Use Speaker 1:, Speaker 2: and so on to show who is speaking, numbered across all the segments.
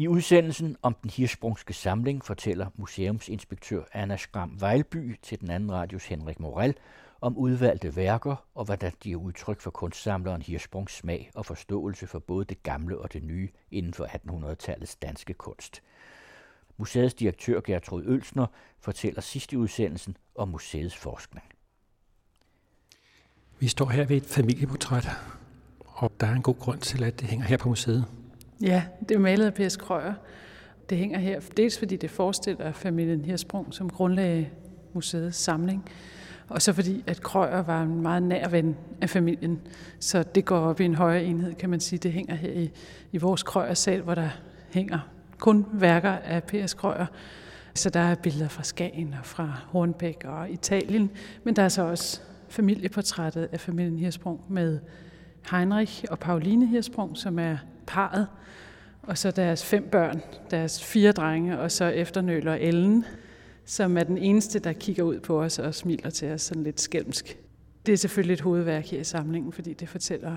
Speaker 1: I udsendelsen om den hirsprungske samling fortæller museumsinspektør Anna Skram Vejlby til den anden radios Henrik Morel om udvalgte værker og hvordan de er udtryk for kunstsamleren Hirschsprungs smag og forståelse for både det gamle og det nye inden for 1800-tallets danske kunst. Museets direktør Gertrud Ølsner fortæller sidst i udsendelsen om museets forskning.
Speaker 2: Vi står her ved et familieportræt, og der er en god grund til, at det hænger her på museet.
Speaker 3: Ja, det er malet af P.S. Krøyer. Det hænger her, dels fordi det forestiller familien Hirsprung, som grundlagde museets samling, og så fordi, at Krøyer var en meget nær ven af familien. Så det går op i en højere enhed, kan man sige. Det hænger her i, i vores Krøyer-sal, hvor der hænger kun værker af P.S. Krøyer. Så der er billeder fra Skagen og fra Hornbæk og Italien, men der er så også familieportrættet af familien Hirsprung med Heinrich og Pauline Hirsprung, som er parret, og så deres fem børn, deres fire drenge, og så efternøler Ellen, som er den eneste, der kigger ud på os og smiler til os sådan lidt skælmsk. Det er selvfølgelig et hovedværk her i samlingen, fordi det fortæller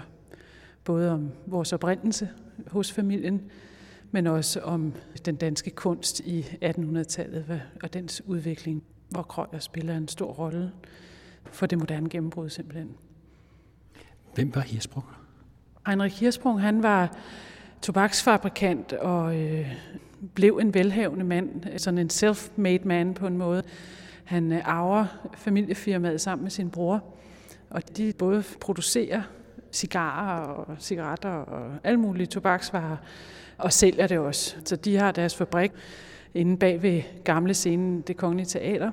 Speaker 3: både om vores oprindelse hos familien, men også om den danske kunst i 1800-tallet og dens udvikling, hvor Krøyer spiller en stor rolle for det moderne gennembrud simpelthen.
Speaker 2: Hvem var Hirsbrugger?
Speaker 3: Heinrich Hirsprung, han var tobaksfabrikant og øh, blev en velhavende mand, sådan en self-made man på en måde. Han øh, arver familiefirmaet sammen med sin bror, og de både producerer cigarer og cigaretter og alle mulige tobaksvarer, og sælger det også. Så de har deres fabrik inde bag ved gamle scenen, det kongelige teater,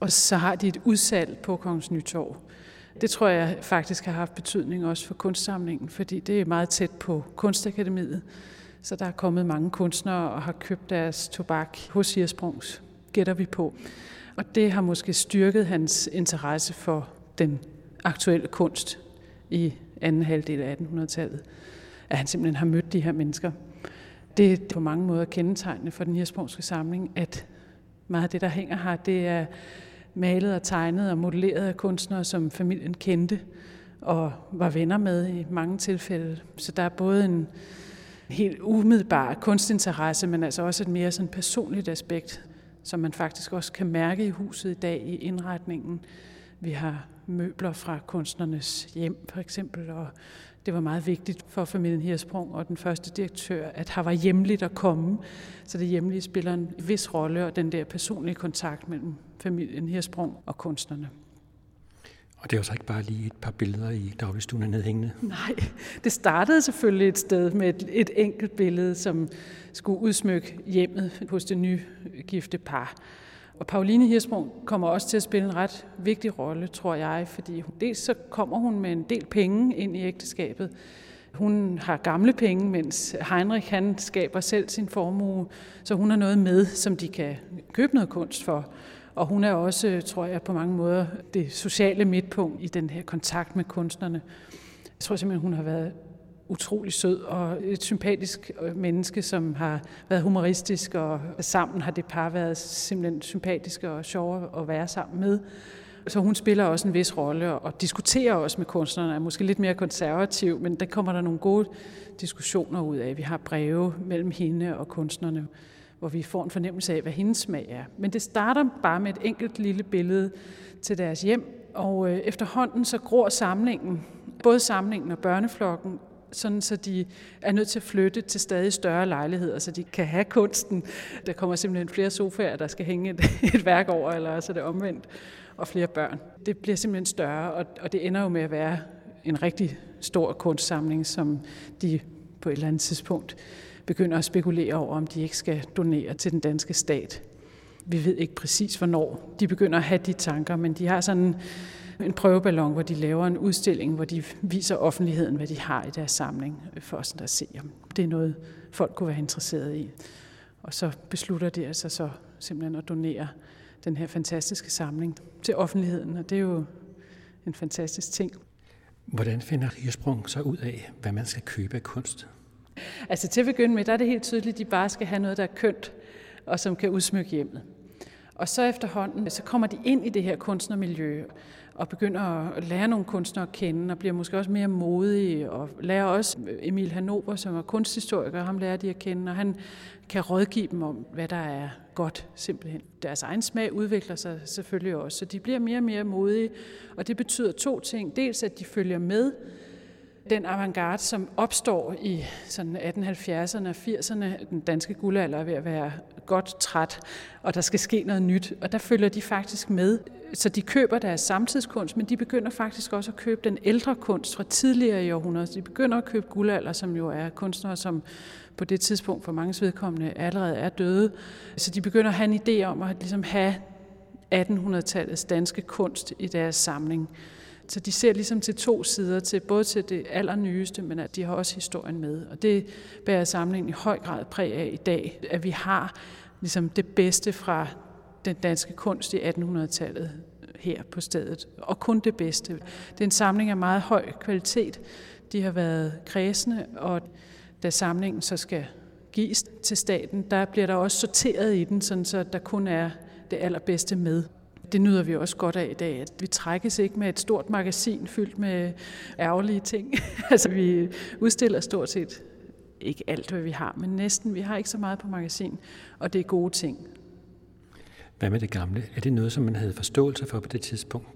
Speaker 3: og så har de et udsalg på Kongens Nytorv. Det tror jeg faktisk har haft betydning også for kunstsamlingen, fordi det er meget tæt på Kunstakademiet. Så der er kommet mange kunstnere og har købt deres tobak hos Hirsprungs, gætter vi på. Og det har måske styrket hans interesse for den aktuelle kunst i anden halvdel af 1800-tallet. At han simpelthen har mødt de her mennesker. Det er på mange måder kendetegnende for den hirsprungske samling, at meget af det, der hænger her, det er malet og tegnet og modelleret af kunstnere, som familien kendte og var venner med i mange tilfælde. Så der er både en helt umiddelbar kunstinteresse, men altså også et mere sådan personligt aspekt, som man faktisk også kan mærke i huset i dag i indretningen. Vi har møbler fra kunstnernes hjem for eksempel, og det var meget vigtigt for familien Hirsprung og den første direktør, at her var hjemligt at komme. Så det hjemlige spiller en vis rolle, og den der personlige kontakt mellem familien Hirsprung og kunstnerne.
Speaker 2: Og det er jo så ikke bare lige et par billeder i dagligstuen nedhængende.
Speaker 3: Nej, det startede selvfølgelig et sted med et, et enkelt billede, som skulle udsmykke hjemmet hos det nygifte par. Og Pauline Hirsprung kommer også til at spille en ret vigtig rolle, tror jeg, fordi dels så kommer hun med en del penge ind i ægteskabet. Hun har gamle penge, mens Heinrich han skaber selv sin formue, så hun har noget med, som de kan købe noget kunst for. Og hun er også, tror jeg, på mange måder det sociale midtpunkt i den her kontakt med kunstnerne. Jeg tror simpelthen, hun har været utrolig sød og et sympatisk øh, menneske, som har været humoristisk, og sammen har det par været simpelthen sympatiske og sjove at være sammen med. Så hun spiller også en vis rolle og diskuterer også med kunstnerne, er måske lidt mere konservativ, men der kommer der nogle gode diskussioner ud af. Vi har breve mellem hende og kunstnerne, hvor vi får en fornemmelse af, hvad hendes smag er. Men det starter bare med et enkelt lille billede til deres hjem, og øh, efterhånden så gror samlingen, både samlingen og børneflokken, sådan så de er nødt til at flytte til stadig større lejligheder, så de kan have kunsten. Der kommer simpelthen flere sofaer, der skal hænge et, et værk over, eller så er det omvendt, og flere børn. Det bliver simpelthen større, og, og det ender jo med at være en rigtig stor kunstsamling, som de på et eller andet tidspunkt begynder at spekulere over, om de ikke skal donere til den danske stat. Vi ved ikke præcis, hvornår de begynder at have de tanker, men de har sådan en prøveballon, hvor de laver en udstilling, hvor de viser offentligheden, hvad de har i deres samling, for os at se, om det er noget, folk kunne være interesseret i. Og så beslutter de altså så simpelthen at donere den her fantastiske samling til offentligheden, og det er jo en fantastisk ting.
Speaker 2: Hvordan finder Hirsprung så ud af, hvad man skal købe af kunst?
Speaker 3: Altså til at begynde med, der er det helt tydeligt, at de bare skal have noget, der er kønt, og som kan udsmykke hjemmet. Og så efterhånden, så kommer de ind i det her kunstnermiljø, og begynder at lære nogle kunstnere at kende, og bliver måske også mere modige, og lærer også Emil Hanover, som er kunsthistoriker, ham lærer de at kende, og han kan rådgive dem om, hvad der er godt, simpelthen. Deres egen smag udvikler sig selvfølgelig også, så de bliver mere og mere modige, og det betyder to ting. Dels, at de følger med den avantgarde, som opstår i sådan 1870'erne og 80'erne. Den danske guldalder er ved at være godt træt, og der skal ske noget nyt, og der følger de faktisk med. Så de køber deres samtidskunst, men de begynder faktisk også at købe den ældre kunst fra tidligere i århundreder. De begynder at købe guldalder, som jo er kunstnere, som på det tidspunkt for mange vedkommende allerede er døde. Så de begynder at have en idé om at ligesom have 1800-tallets danske kunst i deres samling. Så de ser ligesom til to sider, til både til det allernyeste, men at de har også historien med. Og det bærer samlingen i høj grad præg af i dag, at vi har ligesom det bedste fra den danske kunst i 1800-tallet her på stedet, og kun det bedste. Det er en samling af meget høj kvalitet. De har været kredsende, og da samlingen så skal gives til staten, der bliver der også sorteret i den, sådan så der kun er det allerbedste med det nyder vi også godt af i dag, at vi trækkes ikke med et stort magasin fyldt med ærgerlige ting. altså vi udstiller stort set ikke alt, hvad vi har, men næsten. Vi har ikke så meget på magasin, og det er gode ting.
Speaker 2: Hvad med det gamle? Er det noget, som man havde forståelse for på det tidspunkt?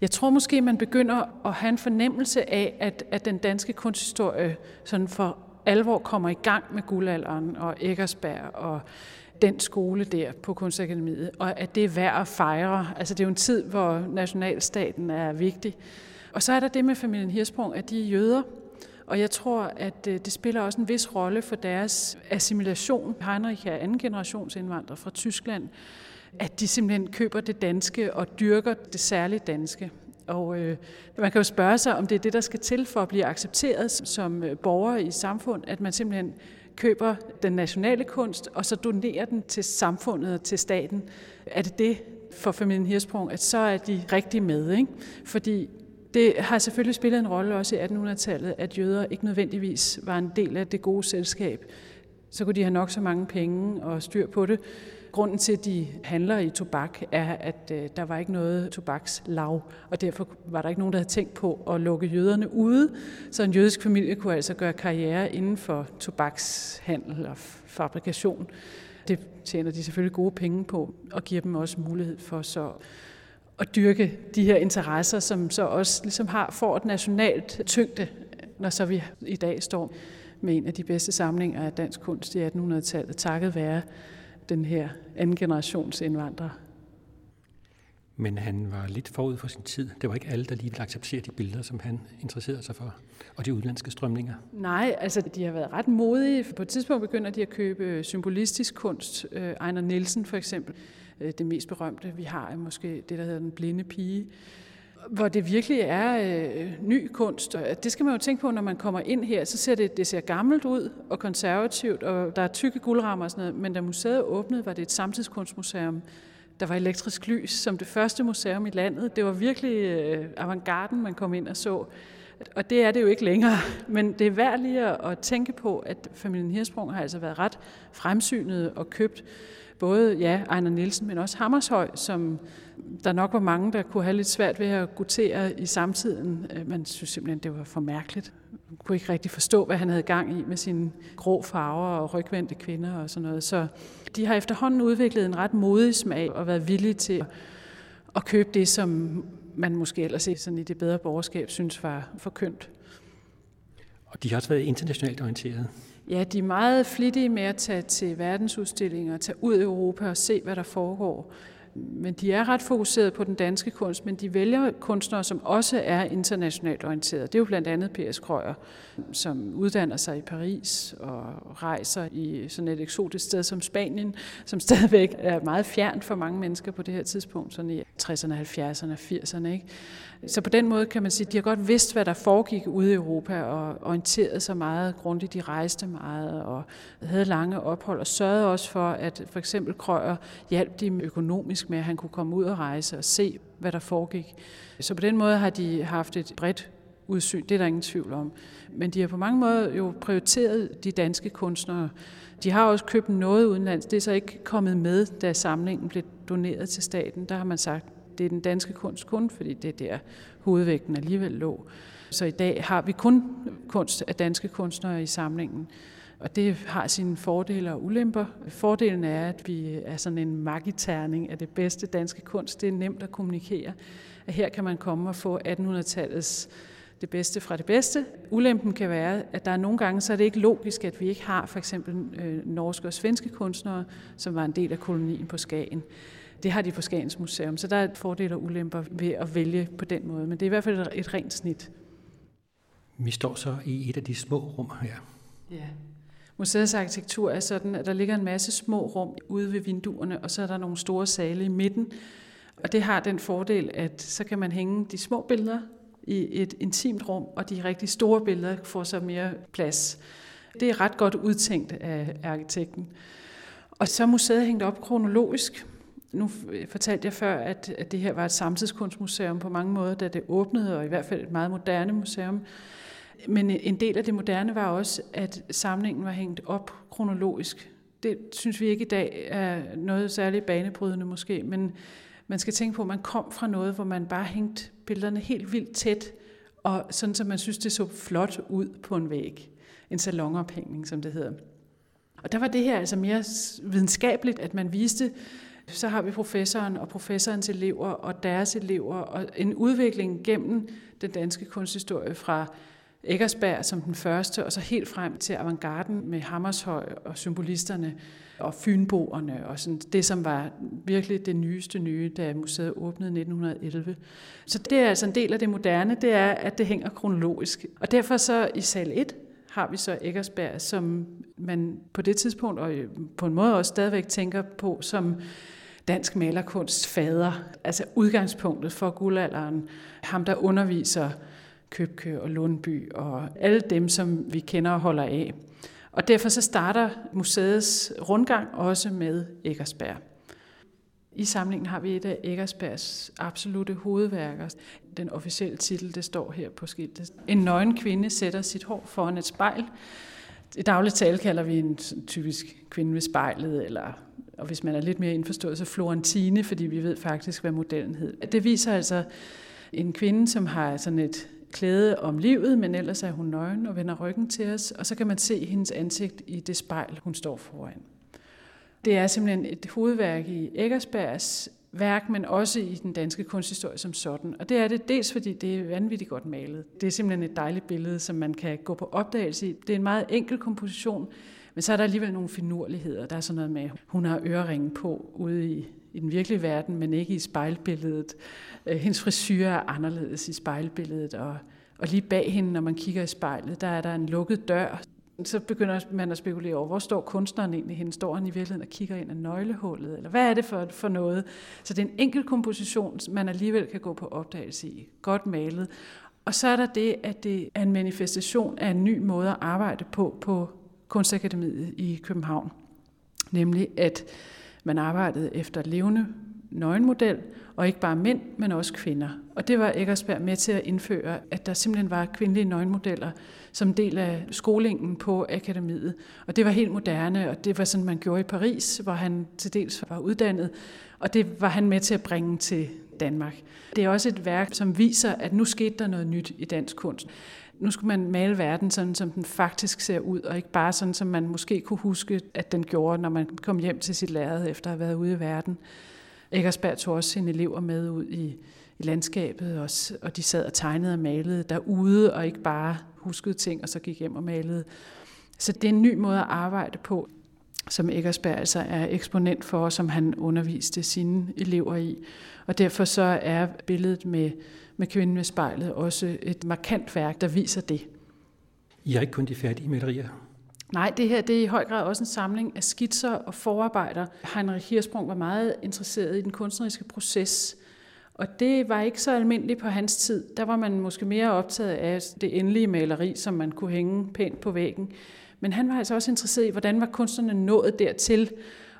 Speaker 3: Jeg tror måske, man begynder at have en fornemmelse af, at, at den danske kunsthistorie sådan for alvor kommer i gang med guldalderen og Eggersberg og den skole der på Kunstakademiet, og at det er værd at fejre. Altså det er jo en tid, hvor nationalstaten er vigtig. Og så er der det med familien Hirsprung, at de er jøder, og jeg tror, at øh, det spiller også en vis rolle for deres assimilation. Heinrich er anden generations indvandrer fra Tyskland, at de simpelthen køber det danske og dyrker det særligt danske. Og øh, man kan jo spørge sig, om det er det, der skal til for at blive accepteret som øh, borger i samfund, at man simpelthen køber den nationale kunst, og så donerer den til samfundet og til staten. Er det det for familien Hirsprung, at så er de rigtig med? Ikke? Fordi det har selvfølgelig spillet en rolle også i 1800-tallet, at jøder ikke nødvendigvis var en del af det gode selskab. Så kunne de have nok så mange penge og styr på det. Grunden til, at de handler i tobak, er, at øh, der var ikke noget tobakslav, og derfor var der ikke nogen, der havde tænkt på at lukke jøderne ude, så en jødisk familie kunne altså gøre karriere inden for tobakshandel og fabrikation. Det tjener de selvfølgelig gode penge på, og giver dem også mulighed for så at dyrke de her interesser, som så også ligesom har, får et nationalt tyngde, når så vi i dag står med en af de bedste samlinger af dansk kunst i 1800-tallet, takket være den her anden generations indvandrere.
Speaker 2: Men han var lidt forud for sin tid. Det var ikke alle, der lige ville acceptere de billeder, som han interesserede sig for, og de udlandske strømninger.
Speaker 3: Nej, altså de har været ret modige. På et tidspunkt begynder de at købe symbolistisk kunst. Øh, Ejner Nielsen for eksempel, øh, det mest berømte, vi har, er måske det, der hedder Den Blinde Pige hvor det virkelig er øh, ny kunst. Og det skal man jo tænke på, når man kommer ind her, så ser det, det ser gammelt ud og konservativt, og der er tykke guldrammer og sådan noget, men da museet åbnede, var det et samtidskunstmuseum. Der var elektrisk lys som det første museum i landet. Det var virkelig øh, avantgarden, man kom ind og så. Og det er det jo ikke længere, men det er værd lige at, at tænke på, at familien Hirsprung har altså været ret fremsynet og købt både ja, Ejner Nielsen, men også Hammershøj, som der nok var mange, der kunne have lidt svært ved at gutere i samtiden. Øh, man synes simpelthen, det var for mærkeligt. Man kunne ikke rigtig forstå, hvad han havde gang i med sine grå farver og rygvendte kvinder og sådan noget. Så de har efterhånden udviklet en ret modig smag og været villige til at købe det, som man måske ellers sådan i det bedre borgerskab synes var for kønt.
Speaker 2: Og de har også været internationalt orienteret.
Speaker 3: Ja, de er meget flittige med at tage til verdensudstillinger, tage ud i Europa og se, hvad der foregår men de er ret fokuseret på den danske kunst, men de vælger kunstnere, som også er internationalt orienteret. Det er jo blandt andet P.S. Krøyer, som uddanner sig i Paris og rejser i sådan et eksotisk sted som Spanien, som stadigvæk er meget fjernt for mange mennesker på det her tidspunkt, sådan i 60'erne, 70'erne, 80'erne. Ikke? Så på den måde kan man sige, at de har godt vidst, hvad der foregik ude i Europa, og orienteret sig meget grundigt. De rejste meget og havde lange ophold, og sørgede også for, at for eksempel Krøyer hjalp dem økonomisk med, at han kunne komme ud og rejse og se, hvad der foregik. Så på den måde har de haft et bredt udsyn, det er der ingen tvivl om. Men de har på mange måder jo prioriteret de danske kunstnere. De har også købt noget udenlands. Det er så ikke kommet med, da samlingen blev doneret til staten. Der har man sagt, det er den danske kunst kun, fordi det er der hovedvægten alligevel lå. Så i dag har vi kun kunst af danske kunstnere i samlingen. Og det har sine fordele og ulemper. Fordelen er, at vi er sådan en magiterning af det bedste danske kunst. Det er nemt at kommunikere. At her kan man komme og få 1800-tallets det bedste fra det bedste. Ulempen kan være, at der er nogle gange, så er det ikke logisk, at vi ikke har for eksempel øh, norske og svenske kunstnere, som var en del af kolonien på Skagen. Det har de på Skagens Museum, så der er fordele og ulemper ved at vælge på den måde. Men det er i hvert fald et rent snit.
Speaker 2: Vi står så i et af de små rum her.
Speaker 3: Ja. Museets arkitektur er sådan, at der ligger en masse små rum ude ved vinduerne, og så er der nogle store sale i midten. Og det har den fordel, at så kan man hænge de små billeder i et intimt rum, og de rigtig store billeder får så mere plads. Det er ret godt udtænkt af arkitekten. Og så er museet hængt op kronologisk. Nu fortalte jeg før, at, at det her var et samtidskunstmuseum på mange måder, da det åbnede, og i hvert fald et meget moderne museum. Men en del af det moderne var også, at samlingen var hængt op kronologisk. Det synes vi ikke i dag er noget særligt banebrydende måske, men man skal tænke på, at man kom fra noget, hvor man bare hængte billederne helt vildt tæt, og sådan, så man synes, det så flot ud på en væg. En salonophængning, som det hedder. Og der var det her altså mere videnskabeligt, at man viste, så har vi professoren og professorens elever og deres elever, og en udvikling gennem den danske kunsthistorie fra Eggersberg som den første, og så helt frem til avantgarden med Hammershøj og symbolisterne og fynboerne og sådan det, som var virkelig det nyeste nye, da museet åbnede 1911. Så det er altså en del af det moderne, det er, at det hænger kronologisk. Og derfor så i sal 1 har vi så Eggersberg, som man på det tidspunkt, og på en måde også stadigvæk tænker på som dansk malerkunst fader, altså udgangspunktet for guldalderen, ham der underviser Købke og Lundby og alle dem, som vi kender og holder af. Og derfor så starter museets rundgang også med Eggersberg. I samlingen har vi et af Eggersbergs absolute hovedværker. Den officielle titel, det står her på skiltet. En nøgen kvinde sætter sit hår foran et spejl. I dagligt tale kalder vi en typisk kvinde ved spejlet, eller, og hvis man er lidt mere indforstået, så Florentine, fordi vi ved faktisk, hvad modellen hed. Det viser altså en kvinde, som har sådan et klæde om livet, men ellers er hun nøgen og vender ryggen til os, og så kan man se hendes ansigt i det spejl, hun står foran. Det er simpelthen et hovedværk i Eggersbergs værk, men også i den danske kunsthistorie som sådan. Og det er det dels, fordi det er vanvittigt godt malet. Det er simpelthen et dejligt billede, som man kan gå på opdagelse i. Det er en meget enkel komposition, men så er der alligevel nogle finurligheder. Der er sådan noget med, at hun har øreringen på ude i, i den virkelige verden, men ikke i spejlbilledet. Øh, hendes frisyr er anderledes i spejlbilledet, og, og lige bag hende, når man kigger i spejlet, der er der en lukket dør. Så begynder man at spekulere over, hvor står kunstneren egentlig hende? Står han i virkeligheden og kigger ind af nøglehullet? Eller hvad er det for, for noget? Så det er en enkelt komposition, man alligevel kan gå på opdagelse i. Godt malet. Og så er der det, at det er en manifestation af en ny måde at arbejde på på Kunstakademiet i København. Nemlig at man arbejdede efter levende nøgenmodel, og ikke bare mænd, men også kvinder. Og det var Eggersberg med til at indføre, at der simpelthen var kvindelige nøgenmodeller som del af skolingen på akademiet. Og det var helt moderne, og det var sådan, man gjorde i Paris, hvor han til dels var uddannet, og det var han med til at bringe til Danmark. Det er også et værk, som viser, at nu skete der noget nyt i dansk kunst. Nu skulle man male verden sådan, som den faktisk ser ud, og ikke bare sådan, som man måske kunne huske, at den gjorde, når man kom hjem til sit lærred efter at have været ude i verden. Eggersberg tog også sine elever med ud i, i landskabet, og, og de sad og tegnede og malede derude, og ikke bare huskede ting, og så gik hjem og malede. Så det er en ny måde at arbejde på, som Eggersberg altså er eksponent for, som han underviste sine elever i. Og derfor så er billedet med, med kvinden med spejlet også et markant værk, der viser det.
Speaker 2: I har ikke kun de færdige malerier?
Speaker 3: Nej, det her det er i høj grad også en samling af skitser og forarbejder. Heinrich Hirsprung var meget interesseret i den kunstneriske proces, og det var ikke så almindeligt på hans tid. Der var man måske mere optaget af det endelige maleri, som man kunne hænge pænt på væggen. Men han var altså også interesseret i, hvordan var kunstnerne nået dertil.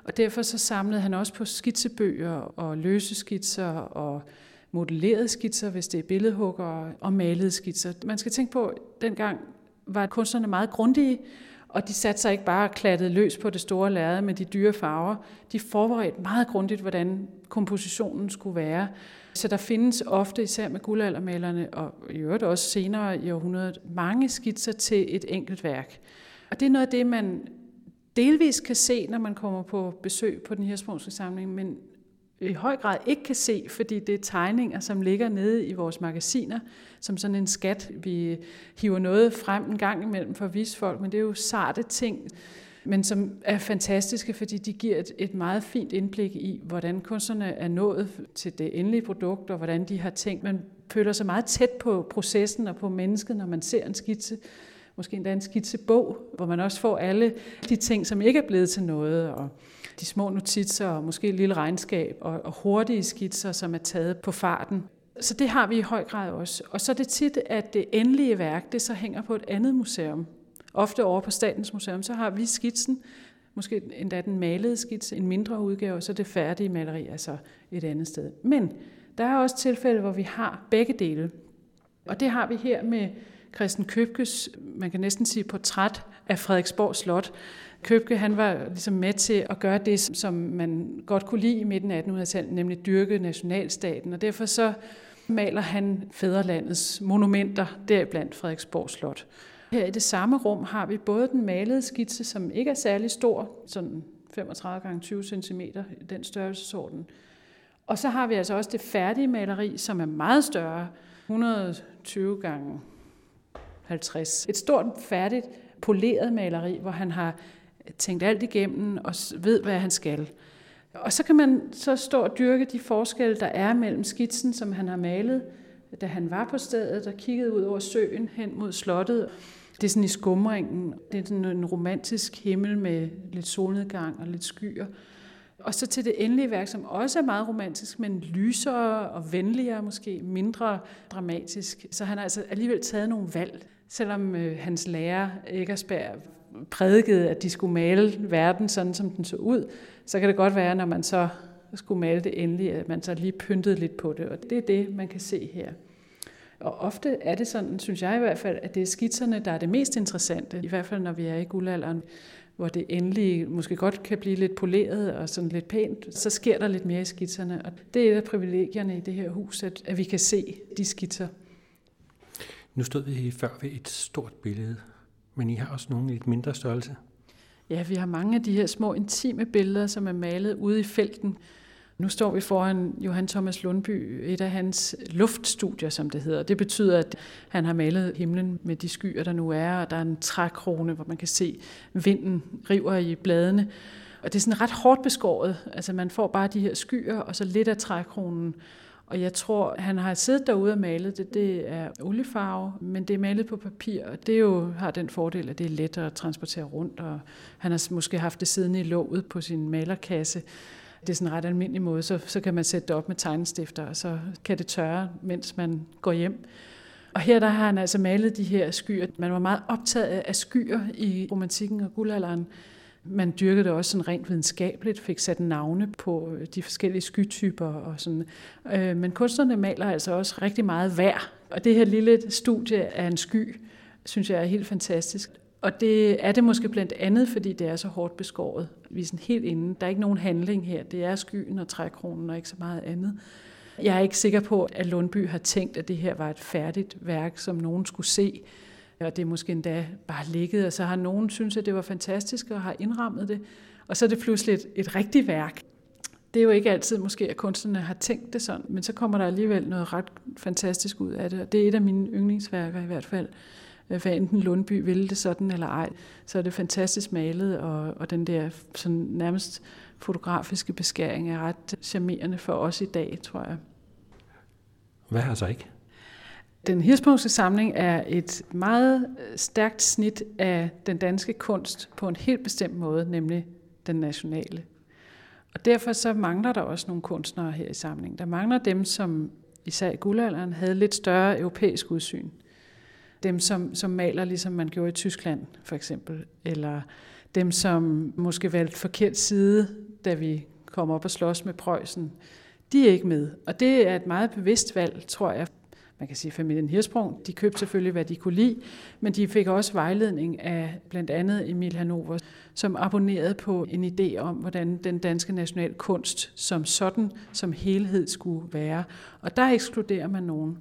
Speaker 3: Og derfor så samlede han også på skitsebøger og løse skitser og modellerede skitser, hvis det er billedhugger og malede skitser. Man skal tænke på, at dengang var kunstnerne meget grundige, Og de satte sig ikke bare klattet løs på det store lærred med de dyre farver. De forberedte meget grundigt, hvordan kompositionen skulle være. Så der findes ofte, især med guldaldermalerne, og i øvrigt også senere i århundredet, mange skitser til et enkelt værk. Og det er noget af det, man delvis kan se, når man kommer på besøg på den her samling, men i høj grad ikke kan se, fordi det er tegninger, som ligger nede i vores magasiner, som sådan en skat. Vi hiver noget frem en gang imellem for at vise folk, men det er jo sarte ting, men som er fantastiske, fordi de giver et, et meget fint indblik i, hvordan kunstnerne er nået til det endelige produkt, og hvordan de har tænkt. Man føler sig meget tæt på processen og på mennesket, når man ser en skitse måske endda en skitsebog, hvor man også får alle de ting, som ikke er blevet til noget, og de små notitser, og måske et lille regnskab, og, og hurtige skitser, som er taget på farten. Så det har vi i høj grad også. Og så er det tit, at det endelige værk, det så hænger på et andet museum. Ofte over på Statens Museum, så har vi skitsen, måske endda den malede skitse, en mindre udgave, og så det færdige maleri, altså et andet sted. Men der er også tilfælde, hvor vi har begge dele. Og det har vi her med Christen Købkes, man kan næsten sige portræt af Frederiksborg Slot. Købke han var ligesom med til at gøre det, som man godt kunne lide i midten af 1800-tallet, nemlig dyrke nationalstaten. Og derfor så maler han fædrelandets monumenter, deriblandt Frederiksborg Slot. Her i det samme rum har vi både den malede skitse, som ikke er særlig stor, sådan 35 gange 20 cm, i den størrelsesorden. Og så har vi altså også det færdige maleri, som er meget større, 120 gange 50. Et stort, færdigt, poleret maleri, hvor han har tænkt alt igennem og ved, hvad han skal. Og så kan man så stå og dyrke de forskelle, der er mellem skitsen, som han har malet, da han var på stedet og kiggede ud over søen hen mod slottet. Det er sådan i skumringen. Det er sådan en romantisk himmel med lidt solnedgang og lidt skyer. Og så til det endelige værk, som også er meget romantisk, men lysere og venligere, måske mindre dramatisk. Så han har altså alligevel taget nogle valg, selvom øh, hans lærer Eggersberg prædikede, at de skulle male verden sådan, som den så ud, så kan det godt være, når man så skulle male det endelig, at man så lige pyntede lidt på det. Og det er det, man kan se her. Og ofte er det sådan, synes jeg i hvert fald, at det er skitserne, der er det mest interessante, i hvert fald når vi er i guldalderen, hvor det endelig måske godt kan blive lidt poleret og sådan lidt pænt, så sker der lidt mere i skitserne. Og det er et af privilegierne i det her hus, at, at vi kan se de skitser.
Speaker 2: Nu stod vi før ved et stort billede, men I har også nogle lidt mindre størrelse.
Speaker 3: Ja, vi har mange af de her små intime billeder, som er malet ude i felten. Nu står vi foran Johan Thomas Lundby, et af hans luftstudier, som det hedder. Det betyder, at han har malet himlen med de skyer, der nu er, og der er en trækrone, hvor man kan se vinden river i bladene. Og det er sådan ret hårdt beskåret. Altså man får bare de her skyer, og så lidt af trækronen. Og jeg tror, han har siddet derude og malet det. Det er oliefarve, men det er malet på papir, og det jo har den fordel, at det er let at transportere rundt, og han har måske haft det siddende i låget på sin malerkasse. Det er sådan en ret almindelig måde, så, så kan man sætte det op med tegnestifter, og så kan det tørre, mens man går hjem. Og her der har han altså malet de her skyer. Man var meget optaget af skyer i romantikken og guldalderen. Man dyrkede det også sådan rent videnskabeligt, fik sat navne på øh, de forskellige skytyper og sådan. Øh, men kunstnerne maler altså også rigtig meget vejr. Og det her lille studie af en sky, synes jeg er helt fantastisk. Og det er det måske blandt andet, fordi det er så hårdt beskåret. Vi er sådan helt inde. Der er ikke nogen handling her. Det er skyen og trækronen og ikke så meget andet. Jeg er ikke sikker på, at Lundby har tænkt, at det her var et færdigt værk, som nogen skulle se og det er måske endda bare ligget, og så har nogen synes, at det var fantastisk og har indrammet det, og så er det pludselig et, et rigtigt værk. Det er jo ikke altid måske, at kunstnerne har tænkt det sådan, men så kommer der alligevel noget ret fantastisk ud af det, og det er et af mine yndlingsværker i hvert fald. Øh, hvad enten Lundby ville det sådan eller ej, så er det fantastisk malet, og, og den der sådan nærmest fotografiske beskæring er ret charmerende for os i dag, tror jeg.
Speaker 2: Hvad har så ikke?
Speaker 3: Den Hirschsprungske samling er et meget øh, stærkt snit af den danske kunst på en helt bestemt måde, nemlig den nationale. Og derfor så mangler der også nogle kunstnere her i samlingen. Der mangler dem, som især i guldalderen havde lidt større europæisk udsyn. Dem, som, som maler, ligesom man gjorde i Tyskland for eksempel, eller dem, som måske valgte forkert side, da vi kom op og slås med Preussen, de er ikke med. Og det er et meget bevidst valg, tror jeg, man kan sige familien Hirsprung, de købte selvfølgelig, hvad de kunne lide, men de fik også vejledning af blandt andet Emil Hanover, som abonnerede på en idé om, hvordan den danske national kunst som sådan, som helhed skulle være. Og der ekskluderer man nogen.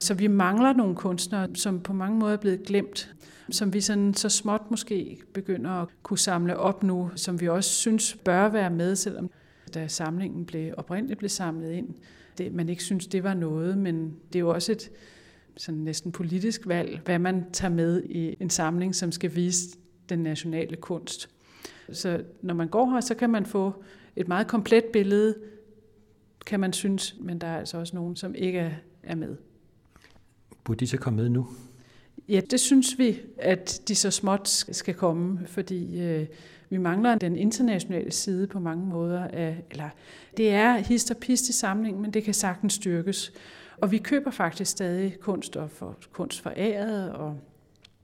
Speaker 3: Så vi mangler nogle kunstnere, som på mange måder er blevet glemt, som vi sådan så småt måske begynder at kunne samle op nu, som vi også synes bør være med, selvom da samlingen blev oprindeligt blev samlet ind, det, man ikke synes, det var noget, men det er jo også et sådan næsten politisk valg, hvad man tager med i en samling, som skal vise den nationale kunst. Så når man går her, så kan man få et meget komplet billede, kan man synes, men der er altså også nogen, som ikke er med.
Speaker 2: Burde de så komme med nu?
Speaker 3: Ja, det synes vi, at de så småt skal komme, fordi øh, vi mangler den internationale side på mange måder. Af, eller det er hist og pist i samlingen, men det kan sagtens styrkes. Og vi køber faktisk stadig kunst og for, kunst for æret og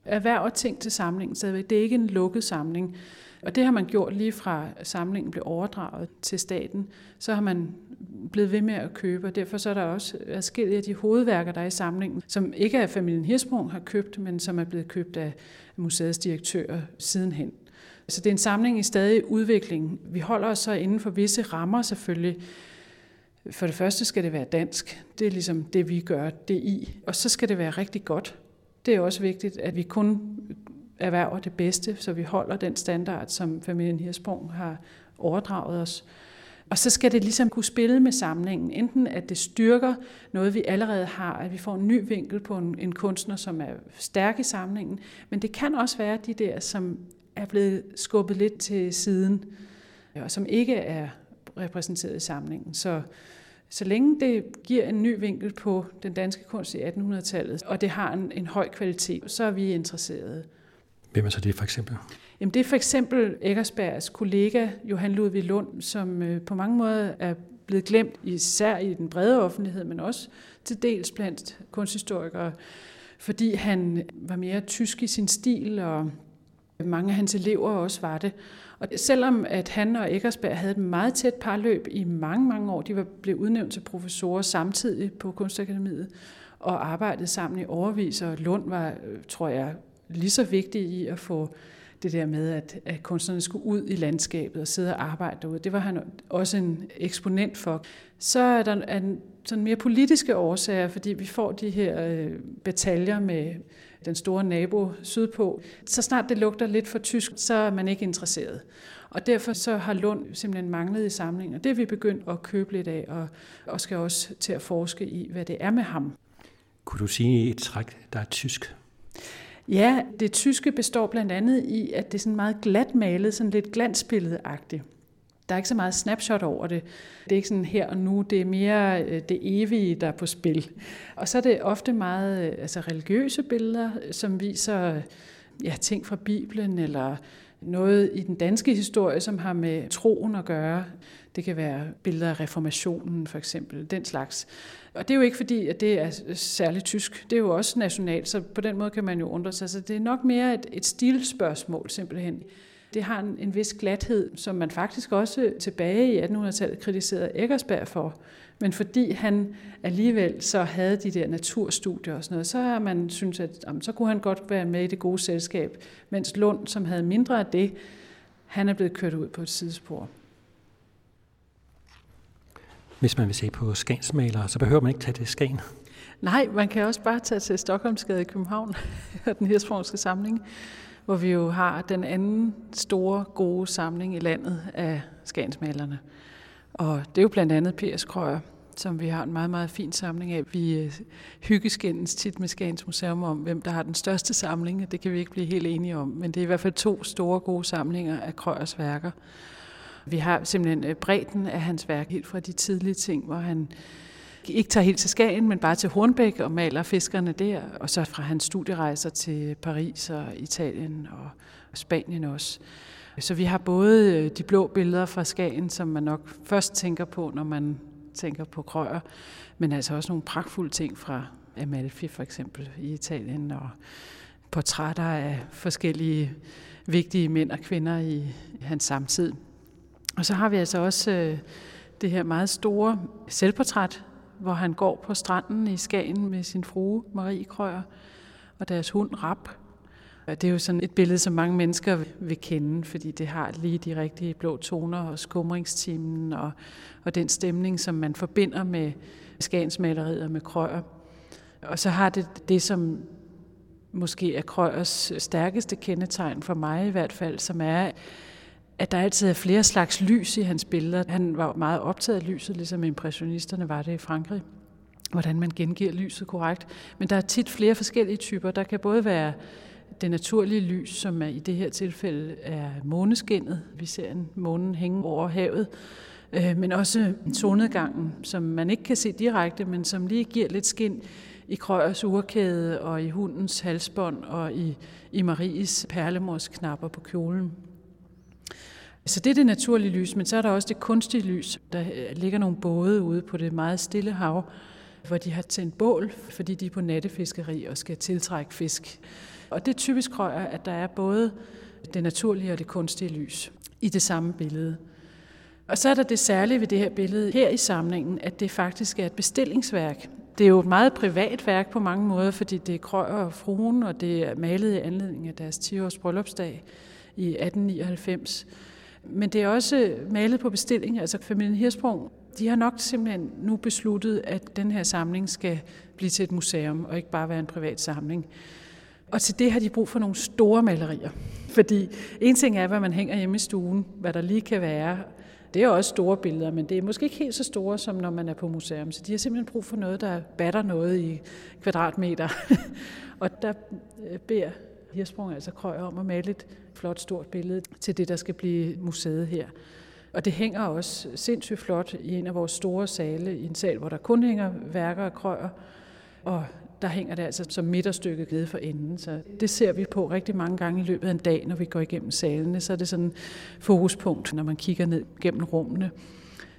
Speaker 3: erhverver ting til samlingen stadigvæk. Det er ikke en lukket samling. Og det har man gjort lige fra samlingen blev overdraget til staten. Så har man blevet ved med at købe, og derfor så er der også adskillige af de hovedværker, der er i samlingen, som ikke er familien Hirsprung har købt, men som er blevet købt af museets direktør sidenhen. Så det er en samling i stadig udvikling. Vi holder os så inden for visse rammer selvfølgelig. For det første skal det være dansk. Det er ligesom det, vi gør det i. Og så skal det være rigtig godt. Det er også vigtigt, at vi kun erhverver det bedste, så vi holder den standard, som familien Hirsprung har overdraget os. Og så skal det ligesom kunne spille med samlingen. Enten at det styrker noget, vi allerede har, at vi får en ny vinkel på en, en kunstner, som er stærk i samlingen. Men det kan også være de der, som er blevet skubbet lidt til siden, øh, og som ikke er repræsenteret i samlingen. Så, så længe det giver en ny vinkel på den danske kunst i 1800-tallet, og det har en, en høj kvalitet, så er vi interesserede.
Speaker 2: Hvem er så det for eksempel?
Speaker 3: Jamen det er for eksempel Eggersbergs kollega Johan Ludvig Lund, som øh, på mange måder er blevet glemt, især i den brede offentlighed, men også til dels blandt kunsthistorikere, fordi han var mere tysk i sin stil, og mange af hans elever også var det. Og selvom at han og Eggersberg havde et meget tæt parløb i mange, mange år, de var blevet udnævnt til professorer samtidig på Kunstakademiet, og arbejdede sammen i overvis, og Lund var, øh, tror jeg, lige så vigtig i at få det der med, at, at kunstnerne skulle ud i landskabet og sidde og arbejde derude. Det var han også en eksponent for. Så er der en, sådan mere politiske årsager, fordi vi får de her øh, bataljer med den store nabo sydpå. Så snart det lugter lidt for tysk, så er man ikke interesseret. Og derfor så har Lund simpelthen manglet i samlingen, og det er vi begyndt at købe lidt af, og, og skal også til at forske i, hvad det er med ham.
Speaker 2: Kunne du sige et træk, der er tysk?
Speaker 3: Ja, det tyske består blandt andet i, at det er sådan meget glat malet, sådan lidt glansbilledagtigt. Der er ikke så meget snapshot over det. Det er ikke sådan her og nu, det er mere øh, det evige, der er på spil. Og så er det ofte meget øh, altså religiøse billeder, som viser ja, ting fra Bibelen, eller noget i den danske historie, som har med troen at gøre. Det kan være billeder af reformationen for eksempel, den slags. Og det er jo ikke fordi, at det er særligt tysk. Det er jo også nationalt, så på den måde kan man jo undre sig. Så det er nok mere et, et stilspørgsmål simpelthen. Det har en, en vis glathed, som man faktisk også tilbage i 1800-tallet kritiserede Eggersberg for. Men fordi han alligevel så havde de der naturstudier og sådan noget, så har man synes at jamen, så kunne han godt være med i det gode selskab. Mens Lund, som havde mindre af det, han er blevet kørt ud på et sidespor.
Speaker 2: Hvis man vil se på skansmalere, så behøver man ikke tage til Skagen.
Speaker 3: Nej, man kan også bare tage til Stockholmsgade i København og den hirsprungske samling, hvor vi jo har den anden store, gode samling i landet af skansmalerne. Og det er jo blandt andet P.S. Krøyer, som vi har en meget, meget fin samling af. Vi øh, hyggeskændes tit med Skagens Museum om, hvem der har den største samling. Det kan vi ikke blive helt enige om, men det er i hvert fald to store, gode samlinger af Krøyers værker. Vi har simpelthen øh, bredden af hans værk helt fra de tidlige ting, hvor han ikke tager helt til Skagen, men bare til Hornbæk og maler fiskerne der, og så fra hans studierejser til Paris og Italien og Spanien også. Så vi har både øh, de blå billeder fra Skagen, som man nok først tænker på, når man tænker på krøjer, men altså også nogle pragtfulde ting fra Amalfi for eksempel i Italien, og portrætter af forskellige vigtige mænd og kvinder i hans samtid. Og så har vi altså også øh, det her meget store selvportræt hvor han går på stranden i Skagen med sin frue Marie Krøyer og deres hund Rap. Og det er jo sådan et billede, som mange mennesker vil kende, fordi det har lige de rigtige blå toner og skumringstimen og, og den stemning, som man forbinder med Skagensmaleriet og med Krøyer. Og så har det det, som måske er Krøyers stærkeste kendetegn for mig i hvert fald, som er, at der altid er flere slags lys i hans billeder. Han var meget optaget af lyset, ligesom impressionisterne var det i Frankrig hvordan man gengiver lyset korrekt. Men der er tit flere forskellige typer. Der kan både være det naturlige lys, som er i det her tilfælde er måneskinnet. Vi ser en månen hænge over havet. Øh, men også solnedgangen, som man ikke kan se direkte, men som lige giver lidt skin i Krøyers urkæde og i hundens halsbånd og i, i Maries perlemorsknapper på kjolen. Så det er det naturlige lys, men så er der også det kunstige lys. Der øh, ligger nogle både ude på det meget stille hav, hvor de har tændt bål, fordi de er på nattefiskeri og skal tiltrække fisk. Og det er typisk krøjer, at der er både det naturlige og det kunstige lys i det samme billede. Og så er der det særlige ved det her billede her i samlingen, at det faktisk er et bestillingsværk. Det er jo et meget privat værk på mange måder, fordi det er Krøyer og fruen, og det er malet i anledning af deres 10-års bryllupsdag i 1899. Men det er også malet på bestilling. Altså familien Hirsprung, de har nok simpelthen nu besluttet, at den her samling skal blive til et museum, og ikke bare være en privat samling. Og til det har de brug for nogle store malerier. Fordi en ting er, hvad man hænger hjemme i stuen, hvad der lige kan være. Det er også store billeder, men det er måske ikke helt så store, som når man er på museum. Så de har simpelthen brug for noget, der batter noget i kvadratmeter. og der øh, beder Hirsprung altså Krøyer om at male et flot stort billede til det, der skal blive museet her. Og det hænger også sindssygt flot i en af vores store sale, i en sal, hvor der kun hænger værker af krøjer. Og der hænger det altså som midterstykke givet for enden. Så det ser vi på rigtig mange gange i løbet af en dag, når vi går igennem salene. Så er det sådan en fokuspunkt, når man kigger ned gennem rummene.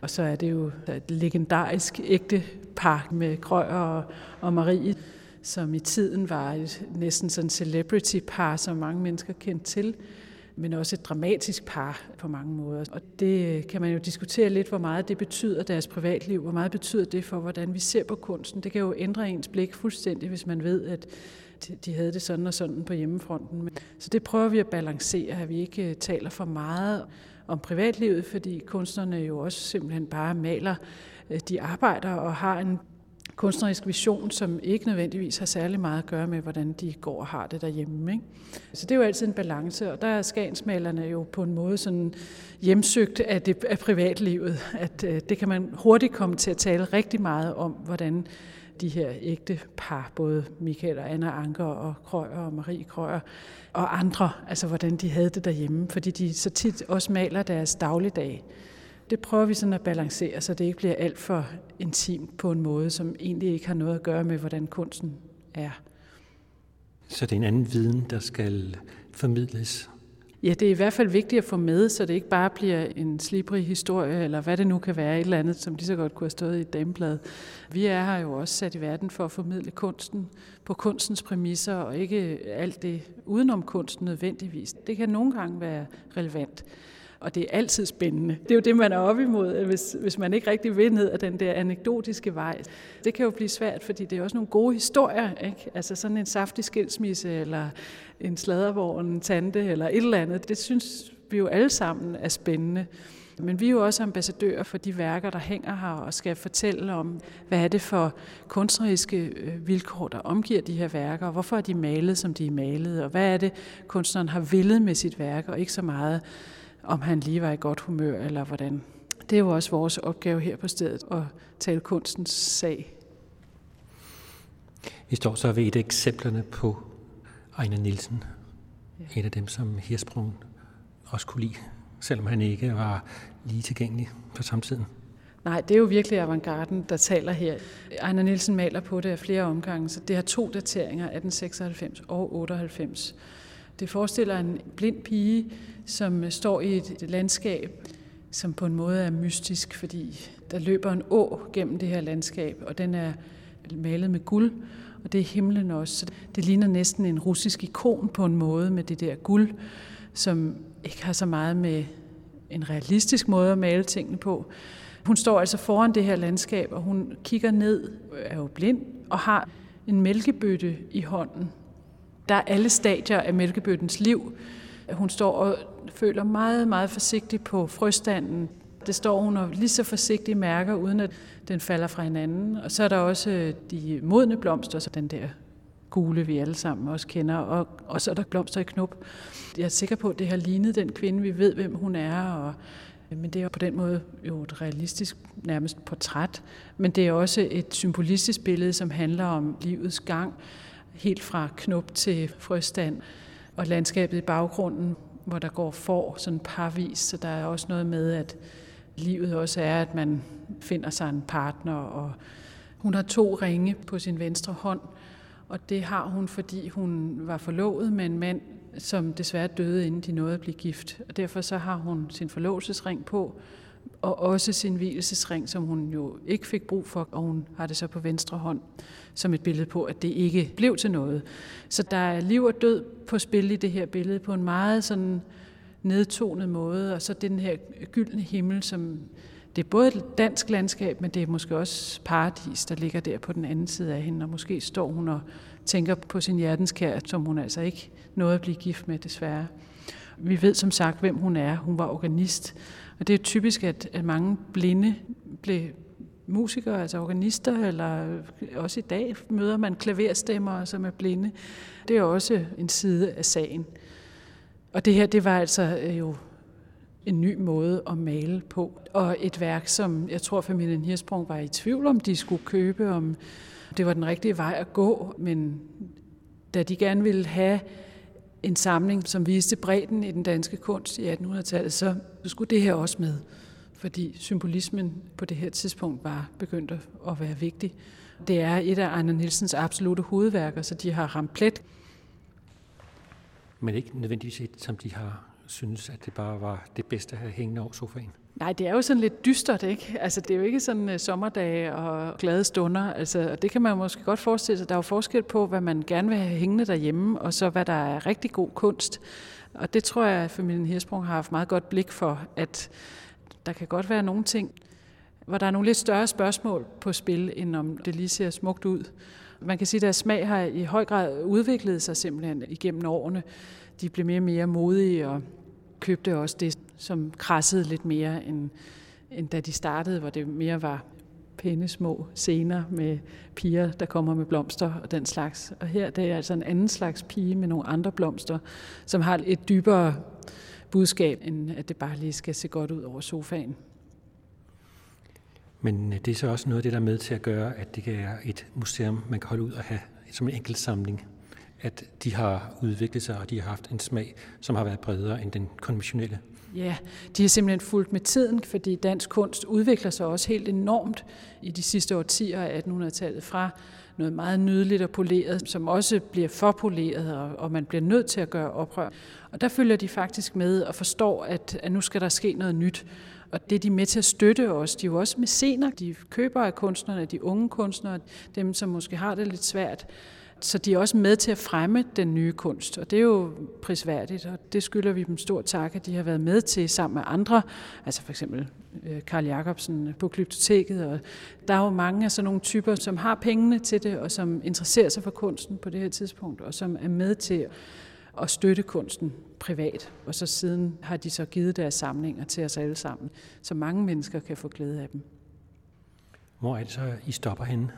Speaker 3: Og så er det jo et legendarisk ægte par med Krøyer og, og Marie, som i tiden var et næsten sådan celebrity par, som mange mennesker kendte til men også et dramatisk par på mange måder. Og det kan man jo diskutere lidt, hvor meget det betyder deres privatliv, hvor meget betyder det for, hvordan vi ser på kunsten. Det kan jo ændre ens blik fuldstændig, hvis man ved, at de havde det sådan og sådan på hjemmefronten. Så det prøver vi at balancere, at vi ikke øh, taler for meget om privatlivet, fordi kunstnerne jo også simpelthen bare maler. Øh, de arbejder og har en kunstnerisk vision, som ikke nødvendigvis har særlig meget at gøre med, hvordan de går og har det derhjemme. Ikke? Så det er jo altid en balance, og der er skagensmalerne jo på en måde sådan hjemsøgt af, det, af privatlivet, at øh, det kan man hurtigt komme til at tale rigtig meget om, hvordan de her ægte par, både Michael og Anna Anker og Krøyer og Marie Krøyer og andre, altså hvordan de havde det derhjemme, fordi de så tit også maler deres dagligdag det prøver vi sådan at balancere, så det ikke bliver alt for intimt på en måde, som egentlig ikke har noget at gøre med, hvordan kunsten er.
Speaker 2: Så det er en anden viden, der skal formidles?
Speaker 3: Ja, det er i hvert fald vigtigt at få med, så det ikke bare bliver en slibrig historie, eller hvad det nu kan være, et eller andet, som lige så godt kunne have stået i et dameblad. Vi er her jo også sat i verden for at formidle kunsten på kunstens præmisser, og ikke alt det udenom kunsten nødvendigvis. Det kan nogle gange være relevant. Og det er altid spændende. Det er jo det, man er op imod, hvis, hvis man ikke rigtig vil ned af den der anekdotiske vej. Det kan jo blive svært, fordi det er også nogle gode historier. Ikke? Altså sådan en saftig skilsmisse, eller en sladervogn, en tante, eller et eller andet. Det synes vi jo alle sammen er spændende. Men vi er jo også ambassadører for de værker, der hænger her og skal fortælle om, hvad er det for kunstneriske øh, vilkår, der omgiver de her værker, og hvorfor er de malet, som de er malet, og hvad er det, kunstneren har villet med sit værk, og ikke så meget, om han lige var i godt humør, eller hvordan. Det er jo også vores opgave her på stedet, at tale kunstens sag.
Speaker 2: Vi står så ved et af eksemplerne på Ejner Nielsen. Ja. En af dem, som Hirsprung også kunne lide, selvom han ikke var lige tilgængelig på samtiden.
Speaker 3: Nej, det er jo virkelig avantgarden, der taler her. Ejner Nielsen maler på det af flere omgange, så det har to dateringer, 1896 og 98. Det forestiller en blind pige, som øh, står i et landskab, som på en måde er mystisk, fordi der løber en å gennem det her landskab, og den er malet med guld, og det er himlen også. Det ligner næsten en russisk ikon på en måde med det der guld, som ikke har så meget med en realistisk måde at male tingene på. Hun står altså foran det her landskab, og hun kigger ned, er jo blind, og har en mælkebøtte i hånden. Der er alle stadier af mælkebøttens liv. Hun står og føler meget, meget forsigtigt på frøstanden. Det står hun og lige så forsigtigt mærker, uden at den falder fra hinanden. Og så er der også øh, de modne blomster, så den der gule, vi alle sammen også kender, og, og så er der blomster i knop. Jeg er sikker på, at det har lignet den kvinde, vi ved, hvem hun er, og, øh, men det er på den måde jo et realistisk nærmest portræt, men det er også et symbolistisk billede, som handler om livets gang, helt fra knop til frøstand, og landskabet i baggrunden, hvor der går for sådan parvis, så der er også noget med, at livet også er, at man finder sig en partner, og hun har to ringe på sin venstre hånd, og det har hun, fordi hun var forlovet med en mand, som desværre døde, inden de nåede at blive gift. Og derfor så har hun sin forlovelsesring på, og også sin hvilesesring, som hun jo ikke fik brug for, og hun har det så på venstre hånd som et billede på, at det ikke blev til noget. Så der er liv og død på spil i det her billede på en meget sådan nedtonet måde, og så den her gyldne himmel, som det er både et dansk landskab, men det er måske også paradis, der ligger der på den anden side af hende, og måske står hun og tænker på sin hjertenskær, som hun altså ikke nåede at blive gift med, desværre. Vi ved som sagt, hvem hun er. Hun var organist, og det er typisk, at, at mange blinde blev musikere, altså organister, eller også i dag møder man klaverstemmer, som er blinde. Det er også en side af sagen. Og det her, det var altså øh, jo en ny måde at male på. Og et værk, som jeg tror familien Hirsprung var i tvivl om, de skulle købe, om det var den rigtige vej at gå, men da de gerne ville have en samling, som viste bredden i den danske kunst i 1800-tallet, så skulle det her også med. Fordi symbolismen på det her tidspunkt var begyndt at være vigtig. Det er et af Anna Nielsens absolute hovedværker, så de har ramt plet.
Speaker 2: Men ikke nødvendigvis et, som de har synes, at det bare var det bedste at have hængende over sofaen?
Speaker 3: Nej, det er jo sådan lidt dystert, ikke? Altså, det er jo ikke sådan øh, uh, sommerdage og glade stunder. Altså, og det kan man måske godt forestille sig. Der er jo forskel på, hvad man gerne vil have hængende derhjemme, og så hvad der er rigtig god kunst. Og det tror jeg, at familien Hirsprung har haft meget godt blik for, at der kan godt være nogle ting, hvor der er nogle lidt større spørgsmål på spil, end om det lige ser smukt ud. Man kan sige, at deres smag har i høj grad udviklet sig simpelthen igennem årene. De blev mere og mere modige og købte også det, som krassede lidt mere, end, end da de startede, hvor det mere var pæne små scener med piger, der kommer med blomster og den slags. Og her det er altså en anden slags pige med nogle andre blomster, som har et dybere budskab, end at det bare lige skal se godt ud over sofaen.
Speaker 2: Men øh, det er så også noget af det, der er med til at gøre, at det kan være et museum, man kan holde ud og have som en enkelt samling at de har udviklet sig, og de har haft en smag, som har været bredere end den konventionelle.
Speaker 3: Ja, de har simpelthen fulgt med tiden, fordi dansk kunst udvikler sig også helt enormt i de sidste årtier af 1800-tallet fra noget meget nydeligt og poleret, som også bliver for poleret, og, man bliver nødt til at gøre oprør. Og der følger de faktisk med og forstår, at, at nu skal der ske noget nyt. Og det er de med til at støtte os. De er jo også scener. De køber af kunstnerne, de unge kunstnere, dem som måske har det lidt svært. Så de er også med til at fremme den nye kunst, og det er jo prisværdigt, og det skylder vi dem stor tak, at de har været med til sammen med andre, altså for eksempel øh, Karl Jacobsen på Glyptoteket, og der er jo mange af sådan nogle typer, som har pengene til det, og som interesserer sig for kunsten på det her tidspunkt, og som er med til at støtte kunsten privat. Og så siden har de så givet deres samlinger til os alle sammen, så mange mennesker kan få glæde af dem.
Speaker 2: Hvor er det så, I stopper henne?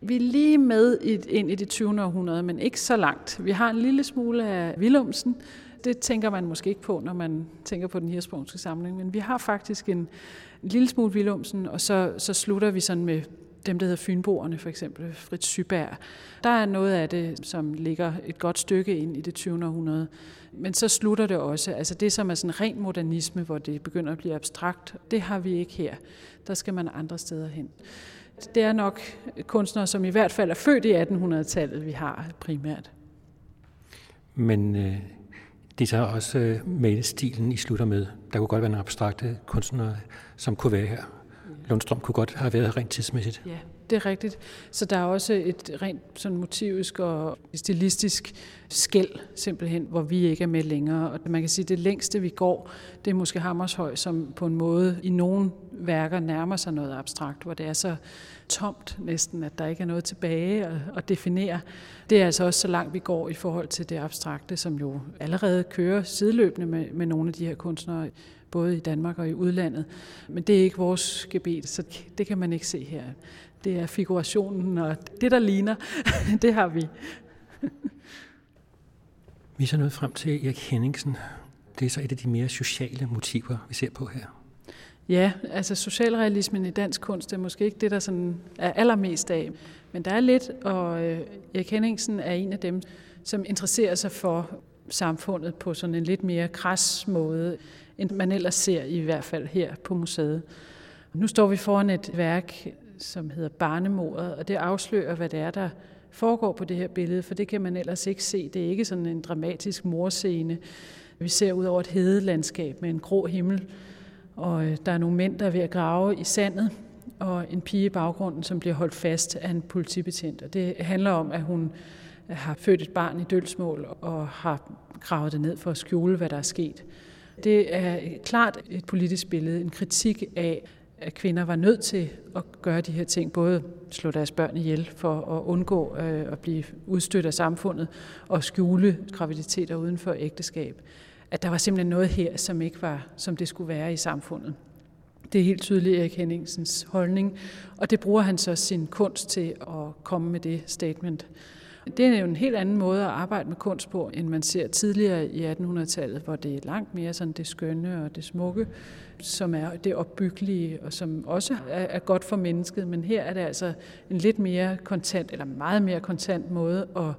Speaker 3: Vi er lige med ind i det 20. århundrede, men ikke så langt. Vi har en lille smule af Willumsen. Det tænker man måske ikke på, når man tænker på den hirsprungske samling, men vi har faktisk en, en lille smule Willumsen, og så, så slutter vi sådan med dem, der hedder Fynboerne, for eksempel Fritz Syberg. Der er noget af det, som ligger et godt stykke ind i det 20. århundrede. Men så slutter det også. Altså det, som er sådan ren modernisme, hvor det begynder at blive abstrakt, det har vi ikke her. Der skal man andre steder hen det er nok kunstnere, som i hvert fald er født i 1800-tallet, vi har primært.
Speaker 2: Men øh, det er så også øh, malestilen, I slutter med. Der kunne godt være nogle abstrakte kunstnere, som kunne være her. Lundstrøm kunne godt have været rent tidsmæssigt.
Speaker 3: Ja, det er rigtigt. Så der er også et rent sådan motivisk og stilistisk skæld simpelthen, hvor vi ikke er med længere. Og man kan sige, at det længste vi går, det er måske Hammershøj, som på en måde i nogle værker nærmer sig noget abstrakt, hvor det er så tomt næsten, at der ikke er noget tilbage at, at definere. Det er altså også så langt vi går i forhold til det abstrakte, som jo allerede kører sideløbende med, med nogle af de her kunstnere, både i Danmark og i udlandet. Men det er ikke vores gebet, så det kan man ikke se her. Det er figurationen, og det, der ligner, det har vi.
Speaker 2: vi er så nået frem til Erik Henningsen. Det er så et af de mere sociale motiver, vi ser på her.
Speaker 3: Ja, altså socialrealismen i dansk kunst er måske ikke det, der sådan er allermest af. Men der er lidt, og øh, Erik Henningsen er en af dem, som interesserer sig for samfundet på sådan en lidt mere kras måde, end man ellers ser i hvert fald her på museet. Nu står vi foran et værk, som hedder Barnemordet, og det afslører, hvad det er, der foregår på det her billede, for det kan man ellers ikke se. Det er ikke sådan en dramatisk morscene. Vi ser ud over et hedelandskab med en grå himmel, og øh, der er nogle mænd, der er ved at grave i sandet, og en pige i baggrunden, som bliver holdt fast af en politibetjent. Og det handler om, at hun har født et barn i dølsmål og har gravet det ned for at skjule, hvad der er sket. Det er klart et politisk billede, en kritik af, at kvinder var nødt til at gøre de her ting, både slå deres børn ihjel for at undgå øh, at blive udstødt af samfundet og skjule graviditeter uden for ægteskab. At der var simpelthen noget her, som ikke var, som det skulle være i samfundet. Det er helt tydeligt Erik Henningsens holdning, og det bruger han så sin kunst til at komme med det statement. Det er jo en helt anden måde at arbejde med kunst på, end man ser tidligere i 1800-tallet, hvor det er langt mere sådan det skønne og det smukke, som er det opbyggelige, og som også er godt for mennesket. Men her er det altså en lidt mere kontant, eller meget mere kontant måde at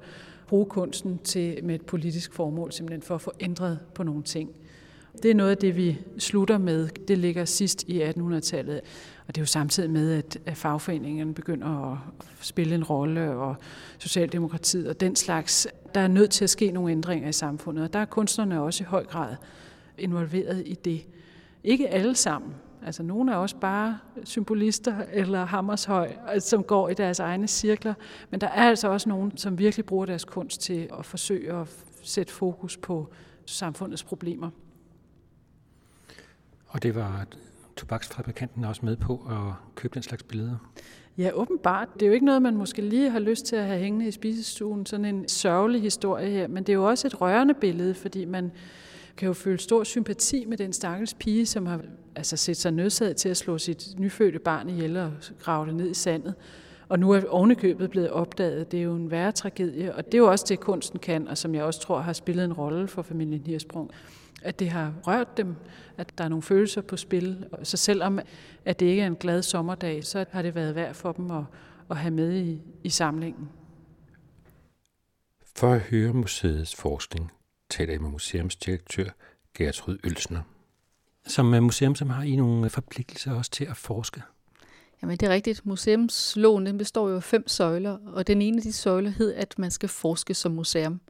Speaker 3: bruge kunsten til med et politisk formål, simpelthen for at få ændret på nogle ting. Det er noget af det, vi slutter med. Det ligger sidst i 1800-tallet. Og det er jo samtidig med, at fagforeningerne begynder at spille en rolle, og Socialdemokratiet og den slags. Der er nødt til at ske nogle ændringer i samfundet, og der er kunstnerne også i høj grad involveret i det. Ikke alle sammen. Altså nogle er også bare symbolister eller hammershøj, altså, som går i deres egne cirkler. Men der er altså også nogen, som virkelig bruger deres kunst til at forsøge at sætte fokus på samfundets problemer.
Speaker 2: Og det var tobaksfabrikanten også med på at købe den slags billeder?
Speaker 3: Ja, åbenbart. Det er jo ikke noget, man måske lige har lyst til at have hængende i spisestuen, sådan en sørgelig historie her, men det er jo også et rørende billede, fordi man kan jo føle stor sympati med den stakkels pige, som har altså, set sig nødsaget til at slå sit nyfødte barn ihjel og grave det ned i sandet. Og nu er ovenikøbet blevet opdaget. Det er jo en værre tragedie, og det er jo også det, kunsten kan, og som jeg også tror har spillet en rolle for familien Hirsprung at det har rørt dem, at der er nogle følelser på spil. Så selvom at det ikke er en glad sommerdag, så har det været værd for dem at, at have med i, i samlingen.
Speaker 2: For at høre museets forskning, taler jeg med museumsdirektør Gertrud Ølsner. Som museum, som har I nogle forpligtelser også til at forske?
Speaker 4: Jamen det er rigtigt. Museumsloven den består jo af fem søjler, og den ene af de søjler hed, at man skal forske som museum.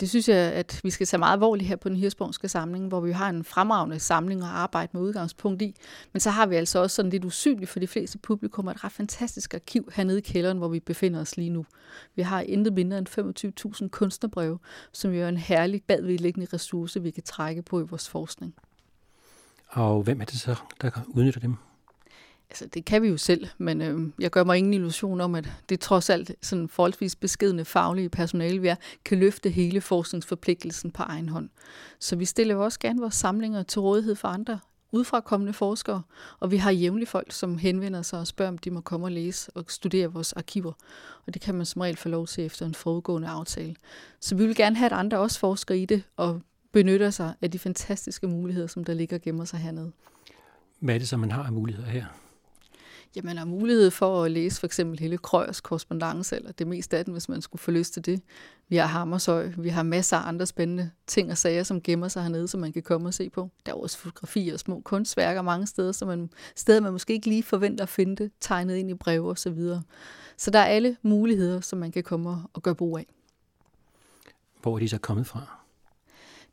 Speaker 4: Det synes jeg, at vi skal tage meget alvorligt her på den hirsborgske samling, hvor vi har en fremragende samling og arbejde med udgangspunkt i. Men så har vi altså også sådan lidt usynligt for de fleste publikum et ret fantastisk arkiv hernede i kælderen, hvor vi befinder os lige nu. Vi har intet mindre end 25.000 kunstnerbreve, som jo er en herlig bagvedliggende ressource, vi kan trække på i vores forskning.
Speaker 2: Og hvem er det så, der udnytter dem?
Speaker 4: Altså, det kan vi jo selv, men øh, jeg gør mig ingen illusion om, at det trods alt sådan forholdsvis beskedende faglige personale, vi er, kan løfte hele forskningsforpligtelsen på egen hånd. Så vi stiller jo også gerne vores samlinger til rådighed for andre udfrakommende forskere, og vi har jævnligt folk, som henvender sig og spørger, om de må komme og læse og studere vores arkiver. Og det kan man som regel få lov til efter en forudgående aftale. Så vi vil gerne have, at andre også forsker i det og benytter sig af de fantastiske muligheder, som der ligger gemmer sig hernede.
Speaker 2: Hvad er det så, man har af muligheder her?
Speaker 4: Ja, man har mulighed for at læse for eksempel hele Krøyers korrespondence, eller det meste af den, hvis man skulle få lyst til det. Vi har Hammershøj, vi har masser af andre spændende ting og sager, som gemmer sig hernede, som man kan komme og se på. Der er også fotografier og små kunstværker mange steder, så man, steder man måske ikke lige forventer at finde det, tegnet ind i breve og så videre. Så der er alle muligheder, som man kan komme og gøre brug af.
Speaker 2: Hvor er de så kommet fra?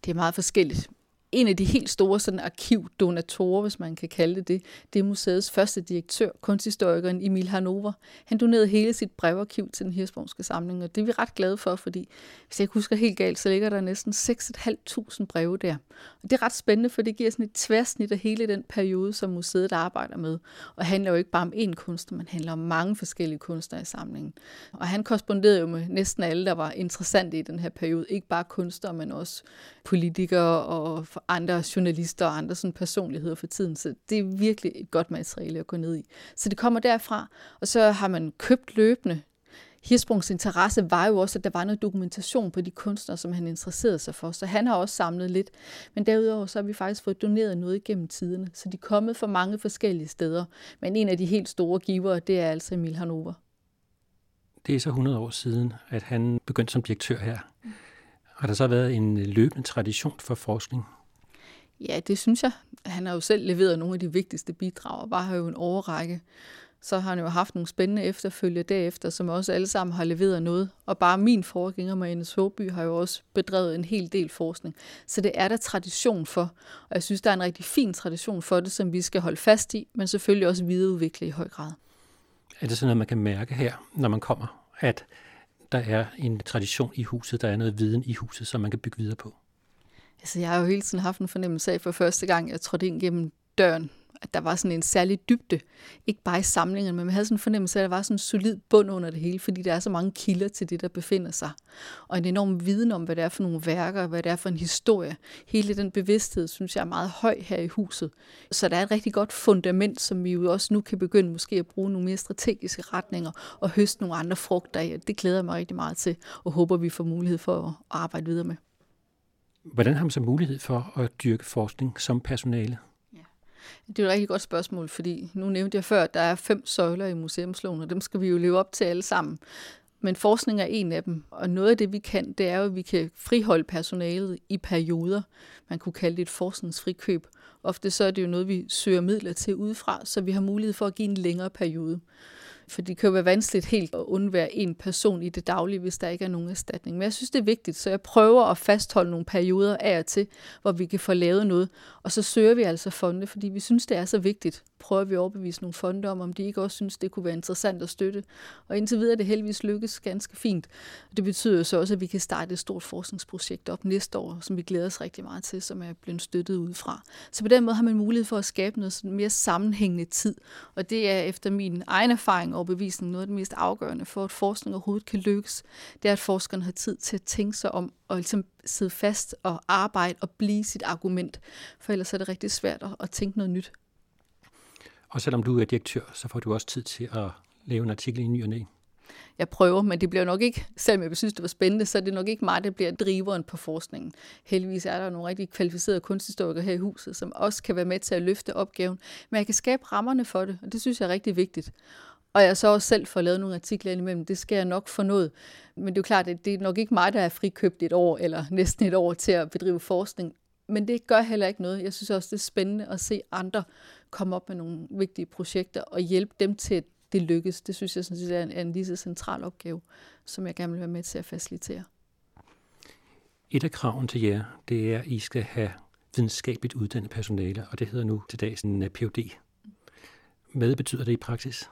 Speaker 4: Det er meget forskelligt en af de helt store sådan, arkivdonatorer, hvis man kan kalde det det, det er museets første direktør, kunsthistorikeren Emil Hanover. Han donerede hele sit brevarkiv til den Hirsborgske samling, og det er vi ret glade for, fordi hvis jeg ikke husker helt galt, så ligger der næsten 6.500 breve der. Og det er ret spændende, for det giver sådan et tværsnit af hele den periode, som museet arbejder med. Og handler jo ikke bare om én kunstner, men handler om mange forskellige kunstnere i samlingen. Og han korresponderede jo med næsten alle, der var interessante i den her periode. Ikke bare kunstnere, men også politikere og andre journalister og andre sådan personligheder for tiden. Så det er virkelig et godt materiale at gå ned i. Så det kommer derfra, og så har man købt løbende Hirsprungs interesse var jo også, at der var noget dokumentation på de kunstnere, som han interesserede sig for. Så han har også samlet lidt. Men derudover så har vi faktisk fået doneret noget igennem tiderne. Så de er kommet fra mange forskellige steder. Men en af de helt store givere, det er altså Emil Hanover.
Speaker 2: Det er så 100 år siden, at han begyndte som direktør her. Har der så været en løbende tradition for forskning?
Speaker 4: Ja, det synes jeg. Han har jo selv leveret nogle af de vigtigste bidrag, og var her jo en overrække. Så har han jo haft nogle spændende efterfølge derefter, som også alle sammen har leveret noget. Og bare min forgænger, Marianne Såby, har jo også bedrevet en hel del forskning. Så det er der tradition for. Og jeg synes, der er en rigtig fin tradition for det, som vi skal holde fast i, men selvfølgelig også videreudvikle i høj grad.
Speaker 2: Er det sådan noget, man kan mærke her, når man kommer, at der er en tradition i huset, der er noget viden i huset, som man kan bygge videre på?
Speaker 4: Altså, jeg har jo hele tiden haft en fornemmelse af for første gang, jeg trådte ind gennem døren, at der var sådan en særlig dybde, ikke bare i samlingen, men man havde sådan en fornemmelse af, at der var sådan en solid bund under det hele, fordi der er så mange kilder til det, der befinder sig. Og en enorm viden om, hvad det er for nogle værker, hvad det er for en historie. Hele den bevidsthed, synes jeg, er meget høj her i huset. Så der er et rigtig godt fundament, som vi jo også nu kan begynde måske at bruge nogle mere strategiske retninger og høste nogle andre frugter af. Det glæder jeg mig rigtig meget til, og håber, vi får mulighed for at arbejde videre med.
Speaker 2: Hvordan har man så mulighed for at dyrke forskning som personale?
Speaker 4: Det er et rigtig godt spørgsmål, fordi nu nævnte jeg før, at der er fem søjler i museumsloven, og dem skal vi jo leve op til alle sammen. Men forskning er en af dem, og noget af det, vi kan, det er jo, at vi kan friholde personalet i perioder. Man kunne kalde det et forskningsfrikøb. Ofte så er det jo noget, vi søger midler til udefra, så vi har mulighed for at give en længere periode. For det kan jo være vanskeligt helt at undvære en person i det daglige, hvis der ikke er nogen erstatning. Men jeg synes, det er vigtigt, så jeg prøver at fastholde nogle perioder af og til, hvor vi kan få lavet noget. Og så søger vi altså fonde, fordi vi synes, det er så vigtigt. Prøver vi at overbevise nogle fonde om, om de ikke også synes, det kunne være interessant at støtte. Og indtil videre er det heldigvis lykkes ganske fint. Det betyder så også, at vi kan starte et stort forskningsprojekt op næste år, som vi glæder os rigtig meget til, som er blevet støttet udefra. Så på den måde har man mulighed for at skabe noget mere sammenhængende tid. Og det er efter min egen erfaring og overbevisning noget af det mest afgørende for, at forskning overhovedet kan lykkes. Det er, at forskeren har tid til at tænke sig om og ligesom sidde fast og arbejde og blive sit argument. For ellers er det rigtig svært at tænke noget nyt.
Speaker 2: Og selvom du er direktør, så får du også tid til at lave en artikel i ny og næ.
Speaker 4: Jeg prøver, men det bliver nok ikke, selvom jeg synes, det var spændende, så er det nok ikke mig, der bliver driveren på forskningen. Heldigvis er der nogle rigtig kvalificerede kunsthistorikere her i huset, som også kan være med til at løfte opgaven. Men jeg kan skabe rammerne for det, og det synes jeg er rigtig vigtigt. Og jeg så også selv får lavet nogle artikler imellem, det skal jeg nok få noget. Men det er jo klart, at det er nok ikke mig, der er frikøbt et år, eller næsten et år til at bedrive forskning. Men det gør heller ikke noget. Jeg synes også, det er spændende at se andre komme op med nogle vigtige projekter og hjælpe dem til, at det lykkes. Det synes jeg sådan set er en, er en lige så central opgave, som jeg gerne vil være med til at facilitere.
Speaker 2: Et af kraven til jer, det er, at I skal have videnskabeligt uddannet personale, og det hedder nu til dags en PhD. Hvad betyder det i praksis?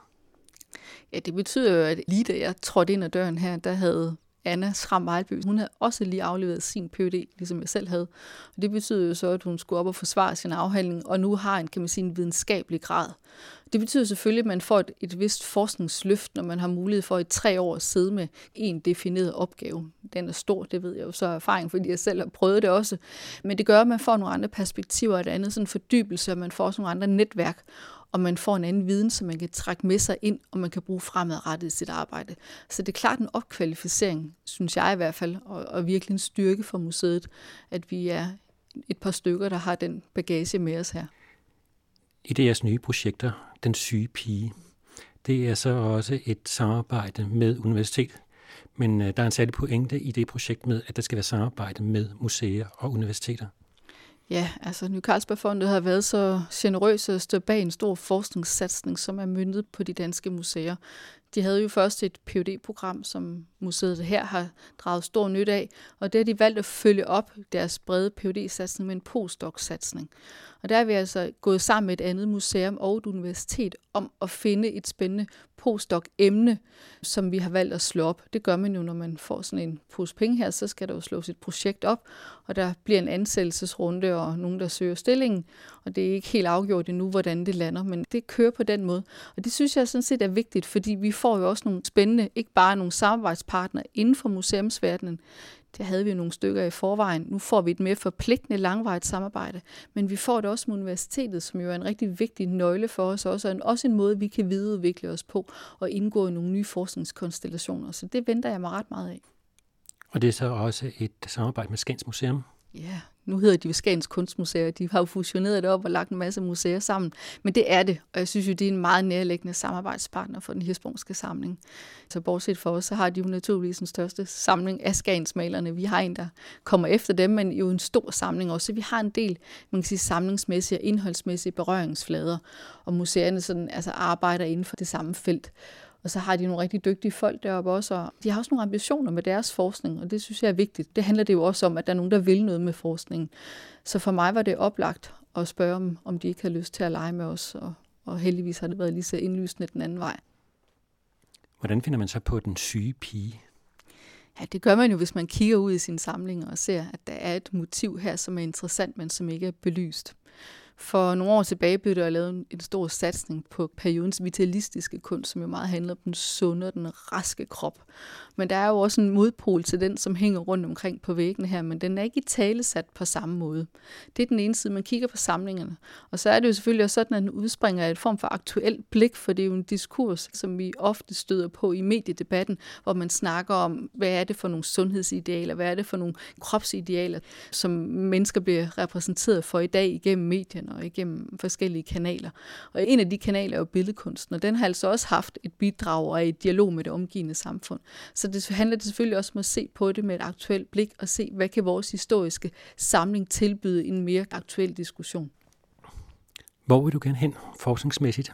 Speaker 4: Ja, det betyder jo, at lige da jeg trådte ind ad døren her, der havde Anna Schram Vejlby, hun havde også lige afleveret sin PhD, ligesom jeg selv havde. Og det betyder jo så, at hun skulle op og forsvare sin afhandling, og nu har en, kan man sige, en videnskabelig grad. Det betyder selvfølgelig, at man får et, et vist forskningsløft, når man har mulighed for i tre år at sidde med en defineret opgave. Den er stor, det ved jeg jo så af erfaring, fordi jeg selv har prøvet det også. Men det gør, at man får nogle andre perspektiver og et andet sådan fordybelse, og man får også nogle andre netværk og man får en anden viden, som man kan trække med sig ind, og man kan bruge fremadrettet i sit arbejde. Så det er klart en opkvalificering, synes jeg i hvert fald, og, og virkelig en styrke for museet, at vi er et par stykker, der har den bagage med os her.
Speaker 2: I af jeres nye projekter, Den syge pige, det er så også et samarbejde med universitet. Men øh, der er en særlig pointe i det projekt med, at der skal være samarbejde med museer og universiteter.
Speaker 4: Ja, altså Ny Carlsbergfondet har været så generøs at stå bag en stor forskningssatsning, som er myndet på de danske museer. De havde jo først et phd program som museet her har draget stor nyt af, og det har de valgt at følge op deres brede phd satsning med en postdoc-satsning. Og der er vi altså gået sammen med et andet museum og et universitet om at finde et spændende postdoc-emne, som vi har valgt at slå op. Det gør man jo, når man får sådan en pose penge her, så skal der jo slås et projekt op, og der bliver en ansættelsesrunde og nogen, der søger stillingen, og det er ikke helt afgjort endnu, hvordan det lander, men det kører på den måde. Og det synes jeg sådan set er vigtigt, fordi vi får jo også nogle spændende, ikke bare nogle samarbejdspartnere inden for museumsverdenen, det havde vi jo nogle stykker i forvejen. Nu får vi et mere forpligtende langvarigt samarbejde, men vi får det også med universitetet, som jo er en rigtig vigtig nøgle for os også, og også en måde, vi kan videreudvikle os på og indgå i nogle nye forskningskonstellationer. Så det venter jeg mig ret meget af.
Speaker 2: Og det er så også et samarbejde med Skans Museum?
Speaker 4: Ja, nu hedder de jo Kunstmuseer. De har jo fusioneret det op og lagt en masse museer sammen. Men det er det, og jeg synes jo, det er en meget nærliggende samarbejdspartner for den hirsprungske samling. Så bortset for os, så har de jo naturligvis den største samling af Skansmalerne. Vi har en, der kommer efter dem, men jo en stor samling også. Så vi har en del, man kan sige, samlingsmæssige og indholdsmæssige berøringsflader, og museerne sådan, altså arbejder inden for det samme felt. Og så har de nogle rigtig dygtige folk deroppe også, og de har også nogle ambitioner med deres forskning, og det synes jeg er vigtigt. Det handler det jo også om, at der er nogen, der vil noget med forskningen. Så for mig var det oplagt at spørge dem, om de ikke har lyst til at lege med os, og, og heldigvis har det været lige så indlysende den anden vej.
Speaker 2: Hvordan finder man så på den syge pige?
Speaker 4: Ja, det gør man jo, hvis man kigger ud i sin samling og ser, at der er et motiv her, som er interessant, men som ikke er belyst. For nogle år tilbage blev der lavet en stor satsning på periodens vitalistiske kunst, som jo meget handler om den sunde og den raske krop. Men der er jo også en modpol til den, som hænger rundt omkring på væggene her, men den er ikke i talesat på samme måde. Det er den ene side, man kigger på samlingerne. Og så er det jo selvfølgelig også sådan, at den udspringer af et form for aktuelt blik, for det er jo en diskurs, som vi ofte støder på i mediedebatten, hvor man snakker om, hvad er det for nogle sundhedsidealer, hvad er det for nogle kropsidealer, som mennesker bliver repræsenteret for i dag igennem medierne og igennem forskellige kanaler. Og en af de kanaler er jo billedkunsten, og den har altså også haft et bidrag og et dialog med det omgivende samfund. Så det handler det selvfølgelig også om at se på det med et aktuelt blik og se, hvad kan vores historiske samling tilbyde en mere aktuel diskussion.
Speaker 2: Hvor vil du gerne hen forskningsmæssigt?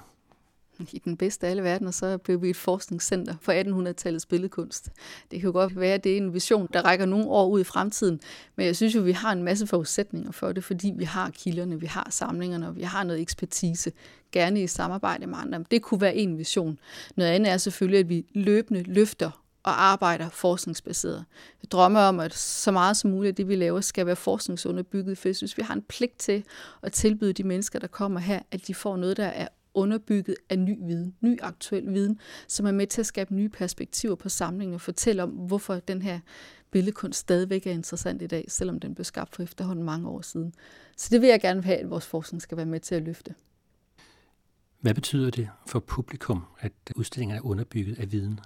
Speaker 4: i den bedste af alle verdener, så blev vi et forskningscenter for 1800-tallets billedkunst. Det kan jo godt være, at det er en vision, der rækker nogle år ud i fremtiden, men jeg synes jo, at vi har en masse forudsætninger for det, fordi vi har kilderne, vi har samlingerne, og vi har noget ekspertise, gerne i samarbejde med andre. Det kunne være en vision. Noget andet er selvfølgelig, at vi løbende løfter og arbejder forskningsbaseret. Jeg drømmer om, at så meget som muligt af det, vi laver, skal være forskningsunderbygget, for jeg synes, vi har en pligt til at tilbyde de mennesker, der kommer her, at de får noget, der er underbygget af ny viden, ny aktuel viden, som er med til at skabe nye perspektiver på samlingen og fortælle om, hvorfor den her billedkunst stadigvæk er interessant i dag, selvom den blev skabt for efterhånden mange år siden. Så det vil jeg gerne have, at vores forskning skal være med til at løfte.
Speaker 2: Hvad betyder det for publikum, at udstillingen er underbygget af viden?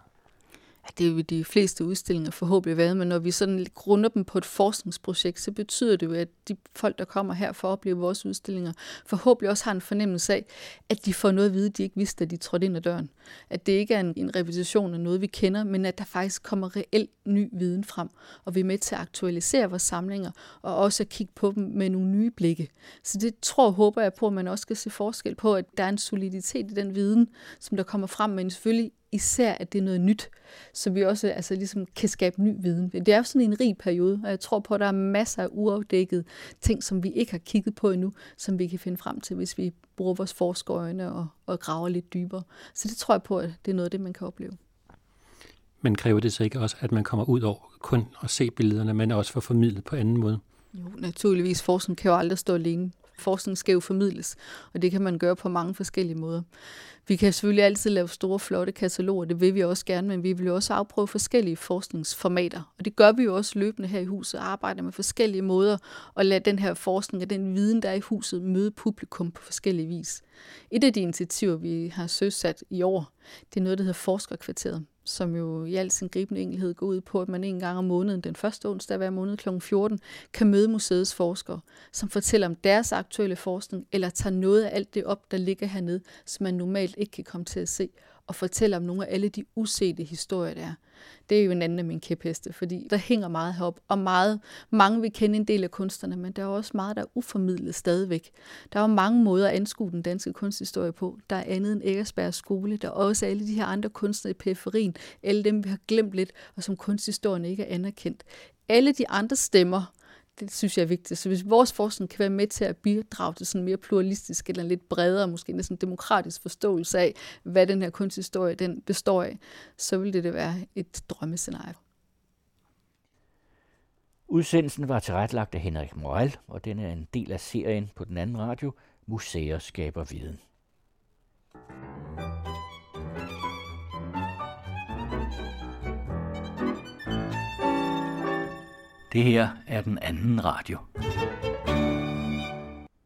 Speaker 4: Det vil de fleste udstillinger forhåbentlig være, men når vi sådan grunder dem på et forskningsprojekt, så betyder det jo, at de folk, der kommer her for at opleve vores udstillinger, forhåbentlig også har en fornemmelse af, at de får noget at vide, de ikke vidste, at de trådte ind ad døren. At det ikke er en, en repetition af noget, vi kender, men at der faktisk kommer reelt ny viden frem, og vi er med til at aktualisere vores samlinger, og også at kigge på dem med nogle nye blikke. Så det tror og håber jeg på, at man også skal se forskel på, at der er en soliditet i den viden, som der kommer frem, men selvfølgelig især, at det er noget nyt, så vi også altså, ligesom kan skabe ny viden. Det er jo sådan en rig periode, og jeg tror på, at der er masser af uafdækkede ting, som vi ikke har kigget på endnu, som vi kan finde frem til, hvis vi bruger vores forskerøjne og, og graver lidt dybere. Så det tror jeg på, at det er noget af det, man kan opleve.
Speaker 2: Men kræver det så ikke også, at man kommer ud over kun at se billederne, men også for formidlet på anden måde?
Speaker 4: Jo, naturligvis. Forskning kan jo aldrig stå alene. Forskning skal jo formidles, og det kan man gøre på mange forskellige måder. Vi kan selvfølgelig altid lave store, flotte kataloger, det vil vi også gerne, men vi vil jo også afprøve forskellige forskningsformater. Og det gør vi jo også løbende her i huset, arbejder med forskellige måder at lade den her forskning og den viden, der er i huset, møde publikum på forskellige vis. Et af de initiativer, vi har søsat i år, det er noget, der hedder Forskerkvarteret som jo i al sin gribende enkelhed går ud på, at man en gang om måneden, den første onsdag hver måned kl. 14, kan møde museets forskere, som fortæller om deres aktuelle forskning, eller tager noget af alt det op, der ligger hernede, som man normalt ikke kan komme til at se, og fortælle om nogle af alle de usete historier, der er. Det er jo en anden af mine kæpheste, fordi der hænger meget herop, og meget, mange vil kende en del af kunstnerne, men der er også meget, der er uformidlet stadigvæk. Der er jo mange måder at anskue den danske kunsthistorie på. Der er andet end Eggersbergs skole, der er også alle de her andre kunstnere i periferien, alle dem, vi har glemt lidt, og som kunsthistorien ikke er anerkendt. Alle de andre stemmer, det synes jeg er vigtigt. Så hvis vores forskning kan være med til at bidrage til sådan mere pluralistisk eller lidt bredere, måske næsten demokratisk forståelse af, hvad den her kunsthistorie den består af, så vil det, det være et drømmescenarie.
Speaker 1: Udsendelsen var tilrettelagt af Henrik Morel, og den er en del af serien på den anden radio, Museer skaber viden. Det her er den anden radio.